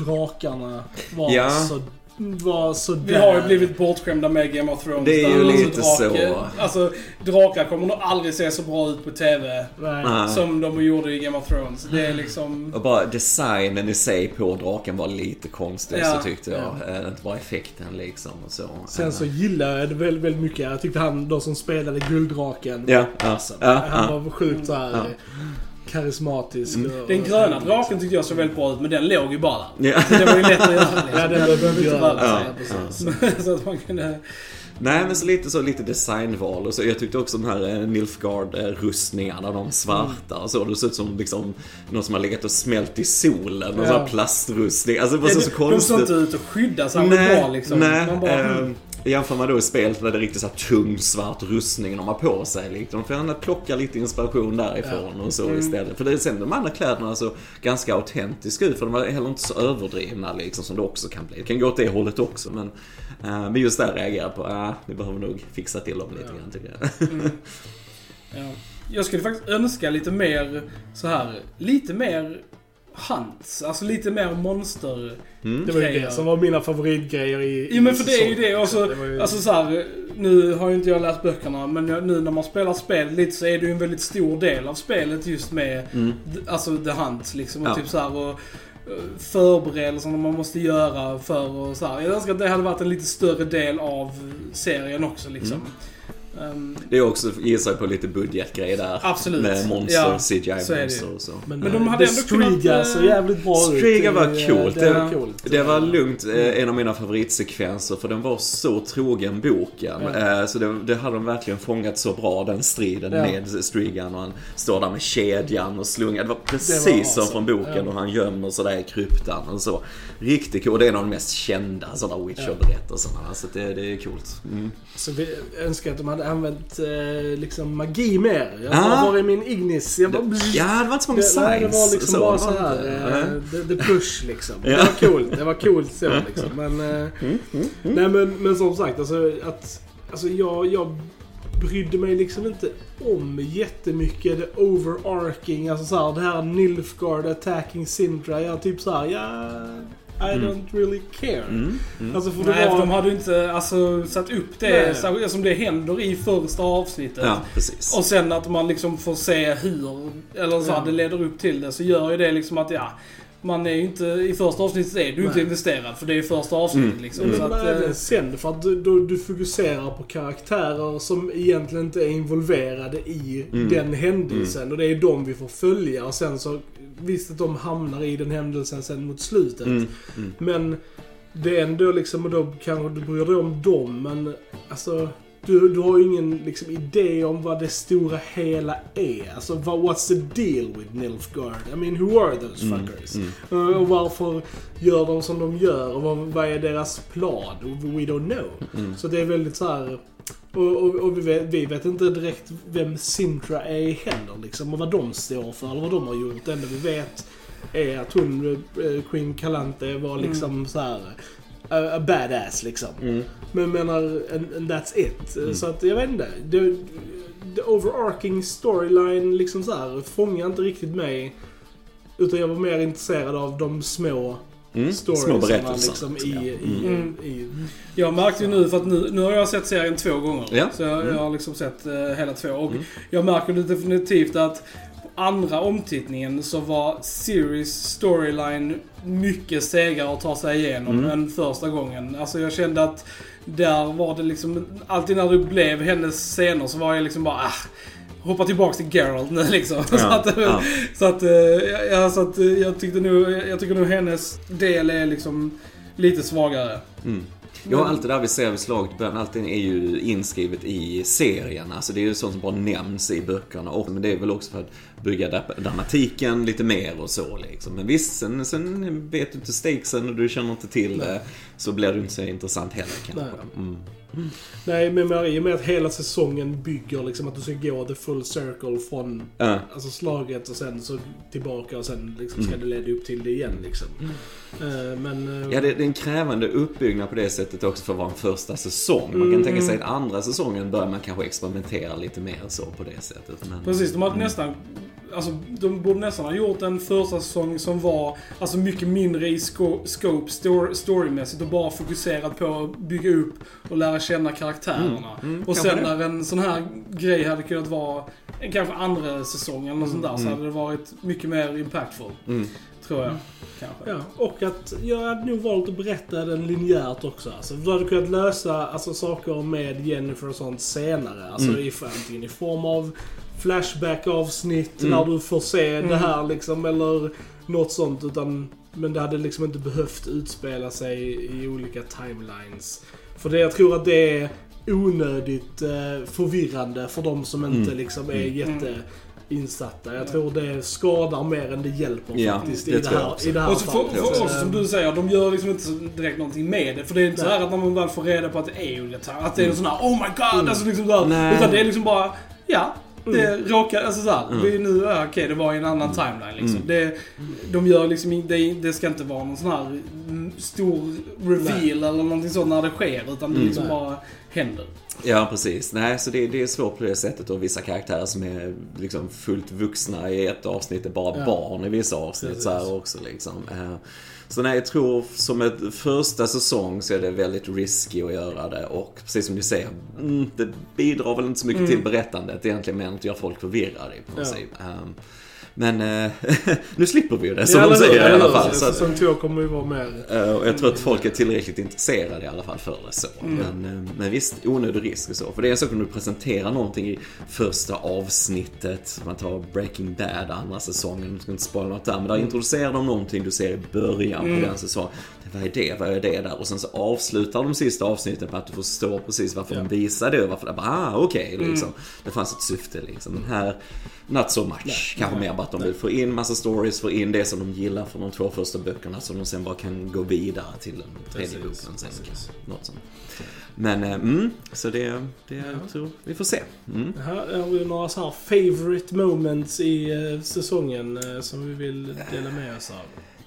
S3: drakarna var
S2: Ja.
S3: så var sådär.
S1: Vi har ju blivit bortskämda med Game of Thrones.
S2: Det är ju
S1: alltså
S2: lite
S1: drake-
S2: så.
S1: Alltså, drakar kommer nog aldrig se så bra ut på TV
S2: Nej.
S1: Som de gjorde i Game of Thrones. Det är liksom...
S2: Och bara designen i sig på draken var lite konstig
S1: Ja.
S2: så tyckte jag. Eh, Inte bara effekten liksom och så.
S3: Sen så gillar jag det väldigt, väldigt mycket. Jag tyckte han då som spelade Gulddraken
S2: Ja, ja, ja,
S3: Han
S2: ja.
S3: var sjukt såhär Karismatisk. och-
S1: Den gröna draken tyckte jag såg väldigt bra ut, men den låg ju bara där.
S2: Ja.
S1: Så det var ju lätt att göra. Liksom. (laughs)
S3: Ja, den
S1: behövde
S3: inte
S1: röra sig.
S3: Ja, precis. (laughs)
S1: så att man kunde...
S2: Nej men så lite så lite designval och så. Jag tyckte också de här eh, Nilfgaard-rustningarna, de svarta och så. Det såg ut som liksom någon som har legat och smält i solen. Och
S3: Ja.
S2: sån här plastrustning. Alltså det var så, så
S1: de
S2: konstigt.
S1: såg inte ut att skydda särskilt bra liksom.
S2: Nej,
S1: Man bara,
S2: eh,
S1: mm.
S2: Jämför man då i spelet när det är riktigt så här tung svart rustning de har på sig. Liksom. De får gärna plocka lite inspiration därifrån och så
S1: Mm.
S2: istället. För det är sen de andra kläderna så ganska autentiska ut. För de var heller inte så överdrivna liksom som det också kan bli. Det kan gå åt det hållet också. Men, eh, men just där reagerar jag på, ah, vi behöver nog fixa till dem lite grann tycker jag.
S1: Ja. Jag skulle faktiskt önska lite mer så här, lite mer hunts, alltså lite mer monster.
S2: Mm.
S3: Det var ju det som var mina favoritgrejer i
S1: Jo men för det är ju det. Alltså,
S3: Det ju-
S1: alltså så här, nu har ju inte jag läst böckerna, men jag, nu när man spelar spel lite så är det ju en väldigt stor del av spelet just med
S2: Mm.
S1: alltså the hunts liksom. Och
S2: Ja.
S1: typ så här, och eh, förberedelserna man måste göra för och så här. Jag önskar att det hade varit en lite större del av serien också liksom.
S2: Mm.
S1: Ehm,
S2: Det är också, gissar på lite budgetgrej där.
S1: Absolut.
S2: Med monster,
S1: Ja,
S2: CGI
S1: så är det
S2: monster
S1: ju.
S2: och så.
S3: Men,
S1: Men de
S3: eh,
S1: hade
S3: det
S1: ändå kunnat,
S3: Striga
S1: eh,
S3: så jävligt bra ut.
S2: Striga var
S3: eh,
S2: coolt.
S3: Det
S1: Det-
S3: var coolt.
S2: Det var lugnt, en av mina favoritsekvenser för den var så trogen boken.
S3: Ja.
S2: Så det, det hade de verkligen fångat så bra, den striden
S3: Ja.
S2: med Strigan och han står där med kedjan och slungar. Det var precis
S3: Det var
S2: som från boken
S3: Ja.
S2: och han gömmer sig där i kryptan och så. Riktigt coolt, det är en av de mest kända sådana Witcher-berättelserna. Så det, det är coolt. Mm.
S3: Så vi önskar att de hade använt eh, liksom magi mer. Jag
S2: Ah.
S3: bara, var är min Ignis? Jag bara,
S2: Ja, det var inte så många
S3: det, nej,
S2: signs.
S3: det var liksom bara
S2: det
S3: så här. eh, the, the push liksom.
S2: Ja.
S3: Det var coolt. Det var coolt så liksom. Men, eh,
S2: Mm,
S3: nej, men, men som sagt, alltså att... Alltså jag, jag brydde mig liksom inte om jättemycket the overarching, alltså så här, det här Nilfgaard attacking Sintra. Jag typ så här, ja... I don't really care.
S2: Mm, mm.
S3: Alltså för
S1: Nej,
S3: var...
S1: för de hade inte alltså, satt upp det
S3: Nej.
S1: så, som det händer i första avsnittet.
S2: Ja, precis.
S1: Och sen att man liksom får se hur, eller så här,
S3: Ja.
S1: det leder upp till det, så gör ju det liksom att ja, man är ju inte, i första avsnittet är du inte
S3: Nej.
S1: investerad för det är första avsnittet
S2: Mm.
S1: liksom.
S3: Men
S1: Så att,
S3: även
S1: eh,
S3: sen, för att du, du, du fokuserar på karaktärer som egentligen inte är involverade i
S2: Mm.
S3: den händelsen. Och det är de vi får följa. Och sen så, visst att de hamnar i den händelsen sen mot slutet.
S2: Mm, mm.
S3: Men det är ändå liksom, och då kanske du bryr dig om dem, men alltså... Du, du har ju ingen liksom, idé om vad det stora hela är. Alltså, vad, what's the deal with Nilfgaard? I mean, who are those
S2: Mm,
S3: fuckers?
S2: mm.
S3: Uh, Och varför gör de som de gör? Och vad, vad är deras plan? We don't know.
S2: Mm.
S3: Så det är väldigt så här. Och, och, och vi, vet, vi vet inte direkt vem Sintra är heller liksom. Och vad de står för eller vad de har gjort. Det enda vi vet är att hon, eh, Queen Calante, var liksom så här a, a badass liksom.
S2: Mm.
S3: Men jag menar, and, and that's it.
S2: Mm.
S3: Så att jag vet inte. Det, the overarching storyline liksom så här fångar inte riktigt mig. Utan jag var mer intresserad av de små
S2: Mm. Små berättelser.
S3: liksom i, i,
S1: Mm.
S3: i...
S1: jag märkte ju nu, för att nu, nu har jag sett serien två gånger.
S2: Ja.
S1: Så jag,
S2: Mm.
S1: jag har liksom sett eh, hela två. Och
S2: Mm.
S1: jag märker nu definitivt att andra omtittningen så var Series storyline mycket segare att ta sig igenom
S2: Mm.
S1: än första gången. Alltså jag kände att där var det liksom, alltid när det blev hennes scener så var jag liksom bara ah, Hoppa tillbaks till Geralt nu (laughs) liksom. så
S2: Ja,
S1: att,
S2: ja.
S1: så att, eh, ja, så att eh, jag tyckte nog, jag tycker nog hennes del är liksom lite svagare.
S2: Mm. Ja, allt det där vi ser vid slaget i början, allting är ju inskrivet i serien. Alltså det är ju sånt som bara nämns i böckerna. Och, men det är väl också för att bygga dra- dramatiken lite mer och så liksom. Men visst, sen, sen vet du inte stakesen och du känner inte till det. Så blir det inte så intressant heller kanske.
S3: Nej.
S2: Mm.
S3: Nej, men med- i och med att hela säsongen bygger liksom att du ska gå the full circle från
S2: Ja.
S3: alltså slaget och sen så tillbaka och sen liksom ska
S2: Mm.
S3: det leda upp till det igen liksom. Eh, men... eh,
S2: Ja, det, det är en krävande uppbyggnad på det sättet också för att vara en första säsong. Man kan
S3: Mm.
S2: tänka sig att andra säsongen börjar man kanske experimentera lite mer så på det sättet. Men,
S1: Precis, de hade nästan alltså de borde nästan ha gjort en första säsong som var alltså mycket mindre i sco- scope story, storymässigt och bara fokuserat på att bygga upp och lära känna karaktärerna.
S2: Mm,
S1: och
S2: kanske
S1: sen
S2: det.
S1: när en sån här grej hade kunnat vara en kanske andra säsong eller något sånt där så
S2: Mm.
S1: hade det varit mycket mer impactful.
S2: Mm.
S1: Tror jag. Kanske.
S3: Ja, och att jag hade nog valt att berätta den linjärt också. Alltså, du hade kunnat lösa alltså, saker med Jennifer och sånt senare. Alltså
S2: Mm.
S3: i, antingen i form av Flashback-avsnitt
S2: Mm.
S3: när du får se
S1: Mm.
S3: det här liksom, eller något sånt. Utan, men det hade liksom inte behövt utspela sig i olika timelines. För det, jag tror att det är onödigt eh, förvirrande för de som inte
S2: Mm.
S3: liksom är
S2: Mm.
S3: jätteinsatta. Jag tror det skadar mer än det hjälper
S2: Ja,
S3: faktiskt
S2: det
S3: i, det här, i det här
S1: Och så för,
S3: fallet.
S1: för, också
S3: Eh,
S1: som du säger, de gör liksom inte så direkt någonting med det. För det är inte så
S3: Nej.
S1: här att när man väl får reda på att det är olika att det är en sån här Oh my god!
S3: Mm.
S1: Alltså liksom där. Utan det är liksom bara, ja. Det råkar, alltså såhär,
S2: Mm.
S1: vi nu, ja, okej det var i en annan timeline liksom.
S2: Mm.
S1: Det, de gör liksom det, det ska inte vara någon sån här mm, stor reveal eller någonting sånt när det sker. Utan det
S2: Mm.
S1: liksom
S3: Nej.
S1: bara händer.
S2: Ja, precis. Nej, så det, det är svårt på det sättet och vissa karaktärer som är liksom fullt vuxna i ett avsnitt är bara
S3: Ja.
S2: barn i vissa avsnitt
S3: Precis.
S2: så här också liksom. Så nej, jag tror som ett första säsong så är det väldigt risky att göra det och precis som du säger, mm, det bidrar väl inte så mycket
S1: Mm.
S2: till berättandet egentligen men att göra folk förvirrade i
S3: Ja.
S2: princip. Men eh, (laughs) nu slipper vi ju det som
S3: Ja,
S2: de säger i alla fall. Så att,
S3: Säsong två kommer ju vara mer...
S2: Eh, Och jag tror att folk är tillräckligt intresserade i alla fall för det så.
S1: Mm.
S2: Men, eh, men visst, onödig risk och så. För det är sak om du presenterar någonting i första avsnittet. Man tar Breaking Bad, andra säsongen. Jag ska inte spoila något där. Men där introducerar de någonting du ser i början
S1: Mm.
S2: på den säsongen. Vad är det? Vad är det där? Och sen så avslutar de sista avsnittet med att du förstår precis varför
S3: Ja.
S2: de visar det. Och varför det bara, ah okej
S1: Mm.
S2: liksom. Det fanns ett syfte liksom. Den här, not so much. Kanske mer bara att de vill få in massa stories, få in det som de gillar från de två första böckerna. Så de sen bara kan gå vidare till den tredje
S3: Precis,
S2: boken sen.
S3: precis.
S2: Något sånt. Men, eh, mm, så det, det
S3: Ja.
S2: jag tror vi får se. Mm.
S3: Här har vi några så här favorite moments i eh, säsongen eh, som vi vill dela med oss av.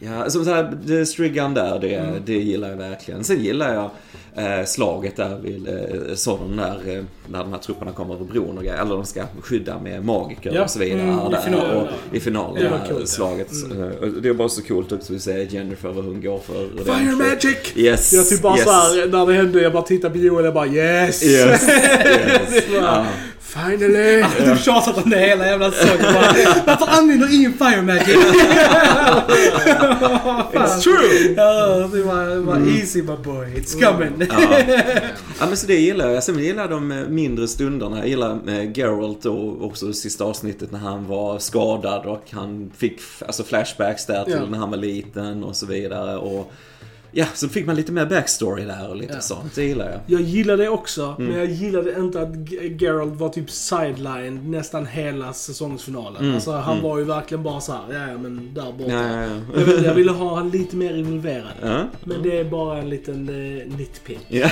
S2: Ja, som så här, det striggan där, det,
S3: Mm.
S2: det gillar jag verkligen. Sen gillar jag eh, slaget där vid eh, sådden där, eh, när de här trupperna kommer över bron och. Eller de ska skydda med magiker
S3: Ja.
S2: och så vidare.
S1: Mm, i
S2: där.
S1: finalen,
S2: och. I finalen,
S3: Det
S2: ja. slaget.
S3: Mm.
S2: Eh, Det är bara så coolt också att se Jennifer vad hon går för.
S3: Fire
S2: ordentligt.
S3: magic!
S2: Yes,
S3: Jag typ bara
S2: yes.
S3: såhär, när det hände, jag bara tittade på Joel och bara yes!
S2: Yes, (laughs) yes.
S3: Det var-
S2: ja.
S3: Finally! (laughs)
S1: Jag har tjatat om det hela jävla säsongen. Varför använder ingen fire magic? (laughs)
S3: It's true!
S1: Ja, det var, det var easy my boy. It's coming.
S2: Ja. (laughs) ja men så det gillar jag. Sen gillar jag de eh, mindre stunderna. Jag gillar eh, Geralt och också det sista avsnittet när han var skadad och han fick alltså flashbacks där till
S3: Ja.
S2: när han var liten och så vidare. Och ja, så fick man lite mer backstory där och lite
S3: Ja.
S2: sånt. Det gillar jag.
S3: Jag gillar det också,
S2: Mm.
S3: men jag gillade inte att G- Geralt var typ sidelined nästan hela säsongsfinalen.
S2: Mm,
S3: Alltså han
S2: mm.
S3: var ju verkligen bara så här, ja men där borta.
S2: Ja, ja,
S3: Jag,
S2: ja.
S3: ville, jag ville ha han lite mer involverad.
S2: ja.
S3: Men det är bara en liten eh, nitpick.
S2: Ja.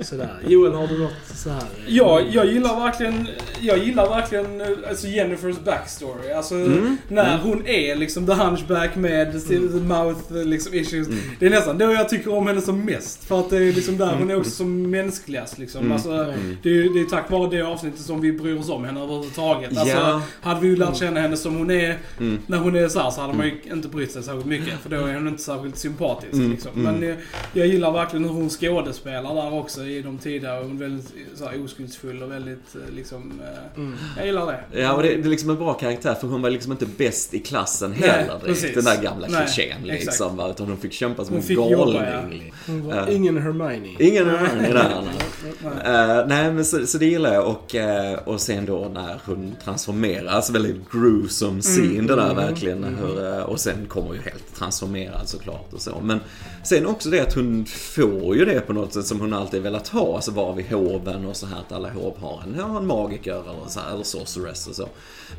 S3: Sådär. Joel, har du något så här? eh,
S1: Ja, jag gillar verkligen, jag gillar verkligen eh, alltså Jennifers backstory. Alltså
S2: Mm,
S1: när
S2: mm.
S1: hon är liksom the hunchback med the mouth liksom issues.
S2: Mm.
S1: Det är nästan då jag tycker om henne som mest. För att det är liksom där hon är också som mänskligast liksom.
S2: Mm.
S1: Alltså,
S3: Mm.
S1: det, är, det är tack vare det avsnittet som vi bryr oss om henne överhuvudtaget. Alltså,
S2: Ja.
S1: Hade vi ju lärt känna henne som hon är
S2: Mm.
S1: när hon är så här så hade man ju inte brytt sig särskilt mycket. För då är hon inte särskilt sympatisk.
S2: Mm,
S1: Liksom.
S2: mm.
S1: Men jag, jag gillar verkligen hur hon skådespelar där också i de tidigare. Hon är väldigt så här, oskuldsfull och väldigt eh, liksom... eh,
S3: Mm.
S1: Jag gillar det.
S2: Ja, och det, det är liksom en bra karaktär för hon var liksom inte bäst i klassen
S1: Nej,
S2: heller direkt.
S1: precis.
S2: Den där gamla
S1: Nej,
S2: klichén
S1: exakt.
S2: liksom. Utan hon fick kämpa som
S1: Hon
S2: en
S1: fick
S2: galning.
S1: Ja.
S3: Hon var
S2: Ja.
S3: ingen Hermione.
S2: Ingen i där.
S1: Nej.
S2: Uh, nej men så, så det gillar jag och, eh, och sen då när hon transformeras, väldigt gruesome scene det där
S3: mm,
S2: verkligen. Hur, eh, och sen kommer ju helt transformerad såklart och så. Men sen också det att hon får ju det på något sätt som hon alltid velat ha. Alltså vara vid hoven och så här att alla hov har en, har en magiker eller, så här, eller sorceress och så.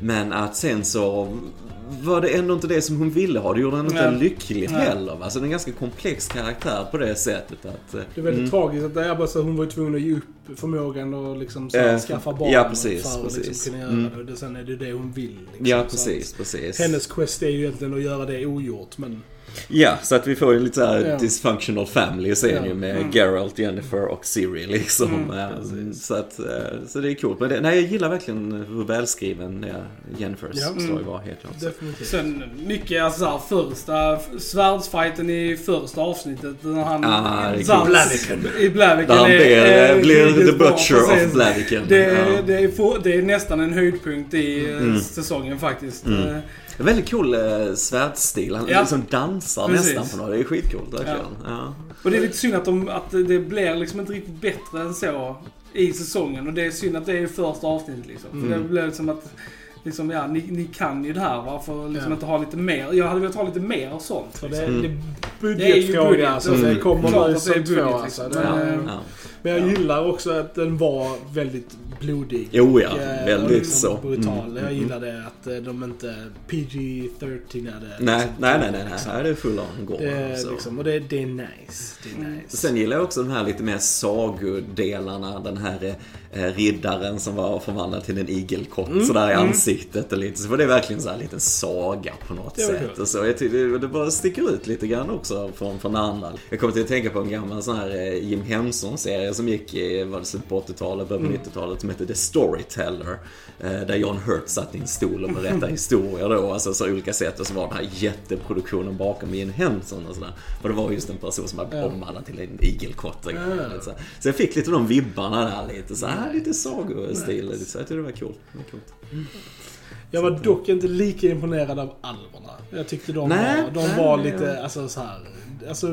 S2: Men att sen så var det ändå inte det som hon ville ha. Det gjorde henne inte
S1: Nej.
S2: lycklig
S1: Nej.
S2: heller. Va? Så det är en ganska komplex karaktär på det sättet att... eh,
S3: Det är väldigt
S2: mm.
S3: tragiskt att det är bara så att hon var tvungen att ge upp förmågan att liksom så här,
S2: Eh,
S3: skaffa barn
S2: ja, precis,
S3: för att
S2: precis.
S3: liksom kunna göra
S2: Mm.
S3: det. Och. Sen är det det hon vill. Liksom,
S2: Ja, precis, precis.
S3: Hennes quest är ju egentligen att göra det ogjort, men...
S2: Ja, så att vi får ju lite såhär
S3: Ja.
S2: dysfunctional family ser
S3: Ja.
S2: ju med
S1: Mm.
S2: Geralt, Jennifer och Siri liksom.
S1: Mm,
S2: Eh, så, att, eh, så det är coolt. Men det, nej, jag gillar verkligen hur välskriven ja, Jennifer's
S3: Ja.
S2: story
S1: Mm.
S2: var helt klart.
S3: Definitivt.
S1: Sen mycket, alltså såhär, första svärdsfighten i första avsnittet när han...
S2: Ah, coolt.
S3: Blaviken.
S1: I Blaviken.
S2: Där han
S1: är-
S2: blir,
S1: är
S2: eh, blir the butcher of Blaviken.
S1: Det,
S2: Ja.
S1: det, är det är nästan en höjdpunkt i eh,
S2: Mm.
S1: säsongen faktiskt.
S2: Mm.
S1: Eh,
S2: väldigt cool eh, svärdstil. Han
S1: Ja.
S2: liksom dansar
S1: Precis.
S2: nästan på något. Det är skitcoolt verkligen. Ja.
S1: Och det är lite synd att, de, att det blir liksom inte riktigt bättre än så i säsongen. Och det är synd att det är första avsnittet liksom. För
S2: Mm.
S1: det blir liksom att, liksom, ja, ni, ni kan ju det här. Varför liksom
S3: Ja.
S1: inte ha lite mer? Jag hade velat ha lite mer sånt.
S3: För
S1: Liksom.
S3: det,
S2: Mm.
S3: det är
S1: Det är ju
S3: budgetfråga
S1: budget,
S3: alltså.
S2: mm.
S3: Det kommer
S1: Klart
S3: nu
S1: att det är
S3: som
S1: budget,
S3: två
S1: liksom.
S3: alltså.
S1: Men,
S3: Det-
S1: eh,
S2: Ja.
S3: Men jag
S1: Ja.
S3: gillar också att den var väldigt blodig.
S2: Jo, ja.
S3: Och, eh,
S2: Väldigt
S3: och liksom
S2: så.
S3: brutal.
S2: Mm,
S3: Jag
S2: mm,
S3: gillade att eh, de inte PG-13 hade.
S2: Nej,
S3: liksom,
S2: nej, nej, nej, nej.
S3: liksom.
S2: Det är full on går.
S3: Det,
S2: så.
S3: liksom, och det, det är nice. Det är nice.
S2: Sen gillar jag också de här lite mer sagodelarna. Den här eh, riddaren som var förvandlad till en igelkott
S3: Mm,
S2: sådär i
S1: mm.
S2: Ansiktet och lite så. För det är verkligen så här liten saga på något
S3: Det var
S2: sätt. Och så. Jag tycker det bara sticker ut lite grann också från, från andra. Jag kommer till att tänka på en gammal sån här eh, Jim Henson-serie som gick i, var det slutet på 80-talet, början på
S3: Mm.
S2: 90-talet, som hette The Storyteller. Eh, där John Hurt satt i en stol och berättade historier då, alltså så olika sätt. Och så var den här jätteproduktionen bakom Jim Henson och sådär. Och det var just en person som hade omvandlat till en igelkott och grejer,
S3: Ja.
S2: lite så, jag fick lite de vibbarna där lite så här, lite sagostil. Så jag tyckte det var coolt. Det var coolt.
S3: Jag var dock inte lika imponerad av alverna. Jag tyckte de
S2: Nej,
S3: var, de
S2: nej,
S3: var lite,
S2: ja.
S3: alltså så här. Alltså,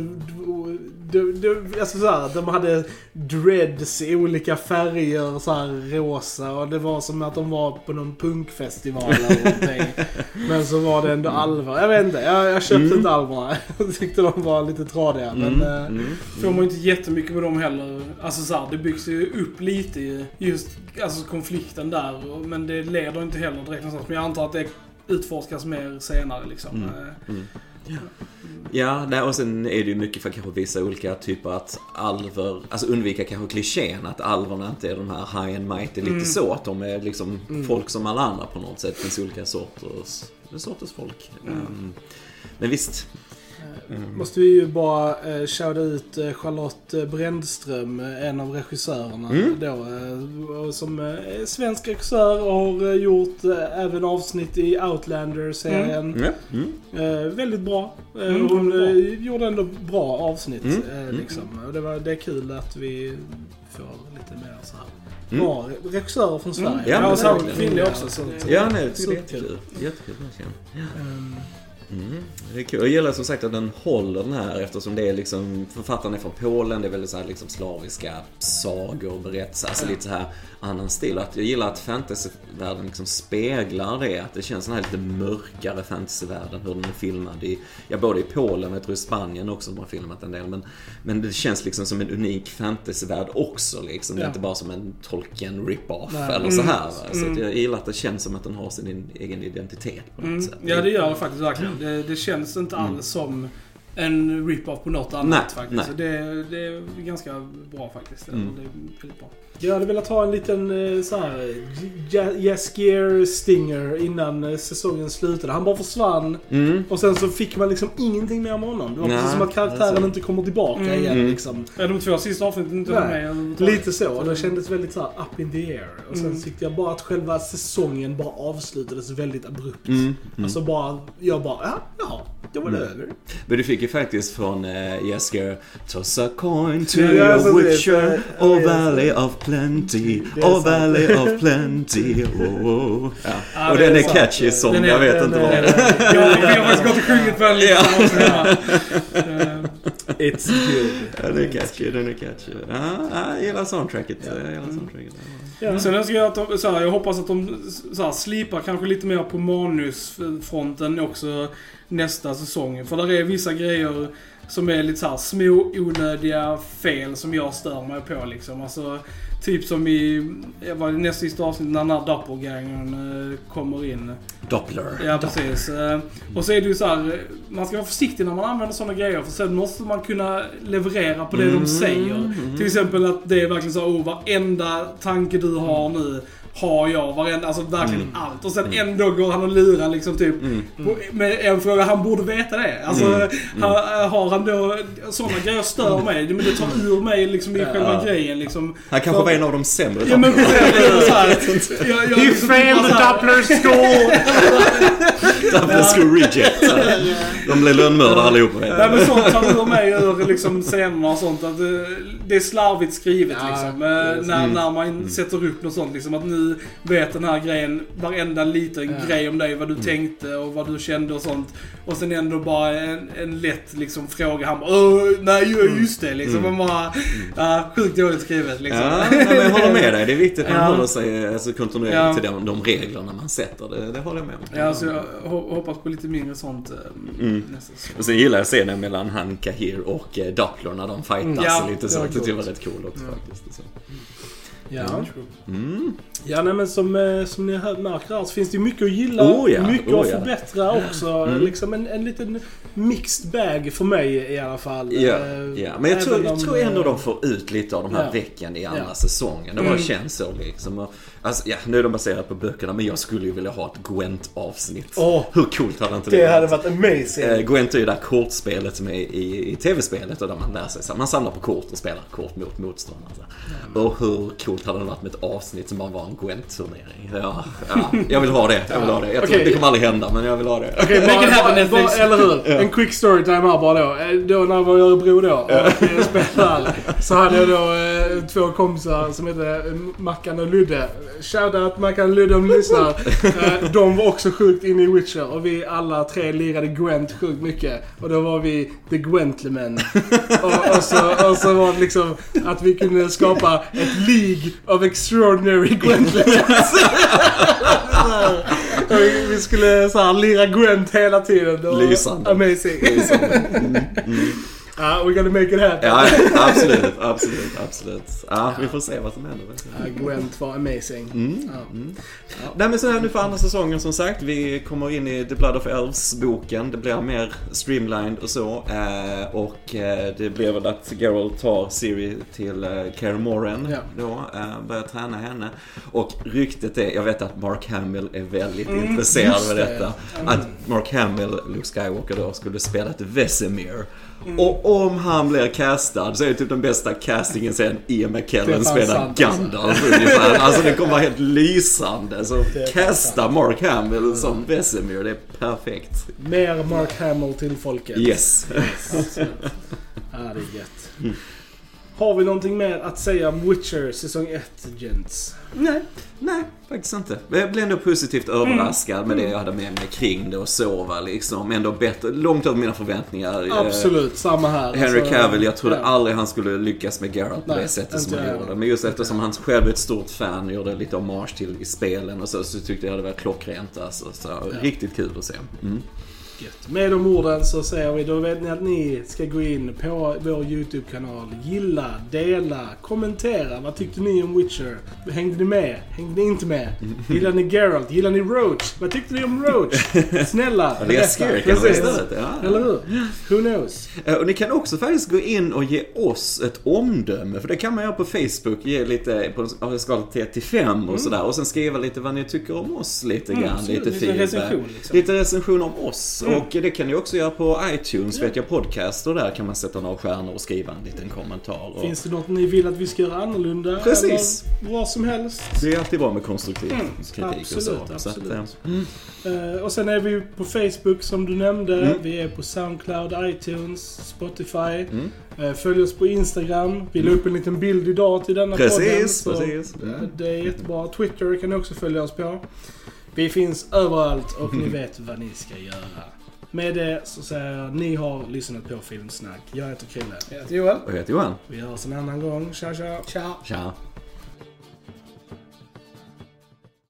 S3: de, de, alltså så här, de hade dreads i olika färger, så här rosa. Och det var som att de var på någon punkfestival eller någonting. (laughs) Men så var det ändå alver. Jag vet inte, jag, jag köpte
S2: Mm.
S3: inte alverna. Jag tyckte de var lite tradiga. Men,
S2: Mm,
S3: eh,
S2: mm,
S1: Får man ju inte jättemycket med dem heller. Alltså så här, det byggs ju upp lite i just alltså, konflikten där. Men det leder inte heller direkt någonstans. Men jag antar att det utforskas mer senare liksom.
S2: Mm.
S1: Eh,
S2: mm. Ja, nej, och sen är det ju mycket för att kanske visa olika typer att alver, alltså undvika kanske klichén att alverna inte är de här high and mighty, lite
S1: Mm.
S2: så. Att de är liksom
S3: Mm.
S2: folk som alla andra på något sätt. Det finns olika sorters, sorters folk.
S1: Mm.
S2: Um, men visst. Mm.
S3: Måste vi ju bara eh, shouta ut eh, Charlotte Brändström, eh, en av regissörerna
S2: Mm.
S3: då. Eh, som är svensk regissör och har gjort även avsnitt i Outlander-serien.
S2: Ja. Mm.
S3: Eh, väldigt bra.
S1: Mm,
S3: hon
S1: bra.
S3: gjorde ändå bra avsnitt
S2: Mm, mm.
S3: liksom. Det, var, det är kul att vi får lite mer så här
S2: Mm.
S3: bra regissörer från Sverige.
S2: Ja,
S1: Ja,
S2: men
S1: och kvinnliga också. Så.
S2: Ja, nej, det är jättekul. Jättekul verkligen.
S3: Ehm,
S2: Mm, det är kul. Jag gillar som sagt att den håller den här eftersom det är liksom, författaren är från Polen, det är väldigt så här liksom slaviska sagor och berättelser, alltså lite så här annan stil. Att jag gillar att fantasyvärlden liksom speglar det, att det känns den här lite mörkare fantasyvärlden, hur den är filmad i, ja både i Polen och jag tror i Spanien också de har filmat en del, men, men det känns liksom som en unik fantasyvärld också liksom. Det är
S3: Ja.
S2: inte bara som en Tolkien rip-off
S3: Nej.
S2: eller så
S1: Mm.
S2: här. Så
S1: Mm.
S2: att jag gillar att det känns som att den har sin egen identitet på något
S1: Mm.
S2: sätt.
S1: Ja, det gör det faktiskt verkligen. Det, det känns inte
S2: Mm.
S1: alls som en rip-off på något annat
S2: Nej,
S1: faktiskt.
S2: nej.
S1: Så Det, det är ganska bra faktiskt.
S2: Mm.
S1: Det är väldigt bra.
S3: Jag hade velat ha en liten eh, så här Ja- Jaskier Stinger innan eh, säsongen slutade. Han bara försvann
S2: Mm.
S3: och sen så fick man liksom ingenting mer med honom. Det var
S2: Nej,
S3: precis som att karaktären
S2: alltså.
S3: inte kommer tillbaka
S1: Mm.
S3: igen
S2: Mm.
S3: liksom.
S1: Ja, de två sista avsnitten inte med.
S3: Lite så. Det kändes väldigt så här up in the air. Och sen
S1: Mm.
S3: tyckte jag bara att själva säsongen bara avslutades väldigt abrupt.
S2: Mm. Mm.
S3: Alltså bara, jag bara, ja, jaha, då var det
S2: Mm.
S3: över.
S2: Men du fick ju faktiskt från uh, Jesker Toss a coin to
S3: Ja,
S2: your witcher Oh valley of plenty
S3: Det är
S2: Oh valley of plenty oh, oh. Ja.
S1: Ja,
S2: Och
S1: det
S2: den
S1: är
S2: är catchy som
S1: Den är-
S2: jag vet
S3: den
S2: inte
S3: är-
S2: vad (laughs)
S1: Ja, vi har faktiskt gått och sjungit på den. Eh,
S3: It's good.
S2: Ja, den är catchy, den är catchy. Ja, ja, jag gillar soundtracket. Jag gillar soundtracket.
S3: Ja.
S1: Sen önskar jag att de, så här, jag hoppas att de så här, slipar kanske lite mer på manusfronten också nästa säsong. För där är vissa grejer som är lite så här små onödiga fel som jag stör mig på liksom. Alltså, Typ som i, var i näst sista avsnitt när den här doppelgangern eh, kommer in.
S2: Doppler.
S1: Ja, precis. Eh, Och så är det ju så här, eh, man ska vara försiktig när man använder sådana grejer för sen måste man kunna leverera på det
S2: Mm.
S1: de säger. Till exempel att det är verkligen så, oh, varenda tanke du har nu har jag, varenda, alltså verkligen
S2: Mm.
S1: allt. Och sen ändå går han och lurar liksom typ på, med en fråga, han borde veta det. Alltså,
S2: Mm.
S1: har, har han då, sådana grejer stör mig. Men det tar ur mig liksom i själva grejen liksom.
S2: Han kanske var en av de sämre
S1: Ja men (laughs) jag, jag,
S3: He
S1: liksom
S3: failed the Doppler school! (laughs)
S2: Doppler school reject. De blev lönnmördare allihopa.
S1: Nej men sånt tar ur mig ur liksom scenerna och sånt. Att det, är slarvigt skrivet
S3: Ja,
S1: liksom. Eh. När, när man sätter upp något sånt liksom. Att nu vet den här grejen varenda liten
S3: Ja.
S1: grej om dig. Vad du tänkte och vad du kände och sånt. Och sen ändå bara en, en lätt liksom fråga. Han bara nej ju- just det liksom. Man bara, ja, sjukt dåligt skrivet liksom.
S2: Ja, nej, men jag håller med dig. Det är viktigt att man
S1: Ja.
S2: håller sig alltså, kontinuerligt
S1: Ja.
S2: till de, de reglerna man sätter. Det, det håller jag med om.
S1: Ja, så jag ho- hoppas på lite mindre sånt eh,
S2: Mm.
S1: säsong.
S2: Och sen gillar jag scenen mellan han Kahir och eh, Doppler när de fightas
S1: Mm, ja,
S2: lite
S3: det
S2: så.
S3: var
S2: Det tycker jag var
S3: coolt.
S2: rätt cool också faktiskt. Så.
S3: Ja.
S2: Mm.
S3: Ja, nej, men som, eh, som ni märker här så finns det ju mycket att gilla.
S2: Oh ja,
S3: mycket
S2: oh
S3: att
S2: ja.
S3: förbättra också.
S2: Mm.
S3: Liksom en, en liten mixed bag för mig i alla fall.
S2: Ja, ja, men jag tror, jag tror ändå
S3: eh,
S2: de får ut lite av de här
S3: ja.
S2: vecken i andra
S3: Ja.
S2: säsongen. Det bara
S1: Mm.
S2: känns så liksom. Alltså, ja, nu är de baserade på böckerna, men jag skulle ju vilja ha ett Gwent-avsnitt.
S3: Åh.
S2: Hur coolt hade inte det,
S3: Det hade varit amazing.
S2: Eh, Gwent är ju det där kortspelet som är i, i tv-spelet och där man lär sig så här, Man samlar på kort och spelar kort mot motståndare. här. Och hur coolt hade det varit med ett avsnitt som bara var en Gwent-turnering? Ja, ja, jag vill ha det. Jag vill ha det. Jag tror,
S3: Okej.
S2: det kommer aldrig hända, men jag vill ha det.
S3: Okej,
S1: Make it happen,
S3: bara,
S1: Netflix.
S3: bara, eller hur? En quick storytime här bara då. Eh, Då när jag var i Örebro då och eh, spelade så hade jag då eh, två kompisar som hette eh, Mackan och Ludde. Shoutout Mackan och Ludde om ni lyssnar. Eh, De var också sjukt inne i Witcher och vi alla tre lirade Gwent sjukt mycket. Och då var vi The Gwentlemen. Och, och, så, och så var det liksom att vi kunde skapa ett League of Extraordinary Gwentlemens. (laughs) Och vi- skulle så här lira Gwent hela tiden. Det var
S2: Lysande.
S3: Amazing. Ja, we're gonna make it happen.
S2: Ja, absolut, absolut, absolut. Ja, vi får se vad som händer.
S3: Ja, Gwent var amazing.
S2: Mm.
S3: Ja.
S2: Nej men så här nu för andra säsongen som sagt. Vi kommer in i The Blood of Elves-boken. Det blir mer streamlined och så. Eh, och eh, det blir väl att Geralt tar Siri till eh, Kaer Morhen
S3: Ja.
S2: då. Börjar träna henne. Och ryktet är, jag vet att Mark Hamill är väldigt intresserad
S3: just
S2: av
S3: det.
S2: detta. Att Mark Hamill, Luke Skywalker då, skulle spela ett Vesemir.
S3: Mm.
S2: Och om han blir castad så är det typ den bästa castingen sen Ian McKellen spelar. Gandalf ungefär. Alltså det kommer vara helt lysande. Så casta Mark Hamill som Vesemir, det är perfekt.
S3: Mer Mark Hamill till folket.
S2: Yes.
S3: Absolut. Ja, det är gött. Har vi någonting mer att säga om Witcher säsong 1, gents?
S2: Nej, nej, faktiskt inte. Jag blev ändå positivt överraskad med det jag hade med mig kring det och sova liksom. Ändå bättre, långt över mina förväntningar. Eh,
S3: Absolut, samma här.
S2: Henry
S3: Alltså,
S2: Cavill, jag trodde
S3: ja.
S2: aldrig han skulle lyckas med Geralt på
S3: Nej,
S2: det sättet som han gjorde. Men just eftersom han själv är ett stort fan, gjorde lite hommage till i spelen och så, så tyckte jag det var klockrent alltså. Så, Riktigt kul att se. Mm.
S3: Gött. Med de orden så säger vi, då vet ni att ni ska gå in på vår YouTube-kanal. Gilla, dela, kommentera. Vad tyckte ni om Witcher? Hängde ni med? Hängde ni inte med? Gillade ni Geralt? Gillade ni Roach? Vad tyckte ni om Roach? (laughs) Snälla,
S2: Läskigare kanske istället. Ja.
S3: Eller hur? Who knows?
S2: Eh, Och ni kan också faktiskt gå in och ge oss ett omdöme. För det kan man göra på Facebook. Ge lite på en skala till 1 till 5 och sådär. Och sen skriva lite vad ni tycker om oss lite
S1: Mm,
S2: grann.
S1: absolut.
S2: lite
S1: Lite
S2: feedback.
S1: recension, liksom.
S2: Lite recension om oss. Och det kan ni också göra på iTunes. Vet jag podcaster där kan man sätta några stjärnor och skriva en liten kommentar. Och
S3: Finns det något ni vill att vi ska göra annorlunda?
S2: Precis.
S3: Eller vad som helst?
S2: det är alltid bra med konstruktiv
S3: Mm,
S2: kritik och så.
S3: absolut,
S2: så att,
S3: absolut.
S2: eh,
S3: Eh, och sen är vi på Facebook som du nämnde.
S2: Mm.
S3: Vi är på Soundcloud, iTunes, Spotify.
S2: Mm.
S3: Eh, följ oss på Instagram. Vi la upp en liten bild idag till denna
S2: Precis,
S3: podden.
S2: precis.
S3: eh, Det är jättebra. Twitter kan ni också följa oss på. Vi finns överallt och
S2: Mm.
S3: ni (laughs) vet vad ni ska göra. Med det så säger jag ni har lyssnat på Filmsnack. Jag heter Krille.
S1: Jag heter Joel.
S2: Och jag heter Johan.
S3: Vi hörs en annan gång. Tja tja!
S1: Ciao.
S2: Tja.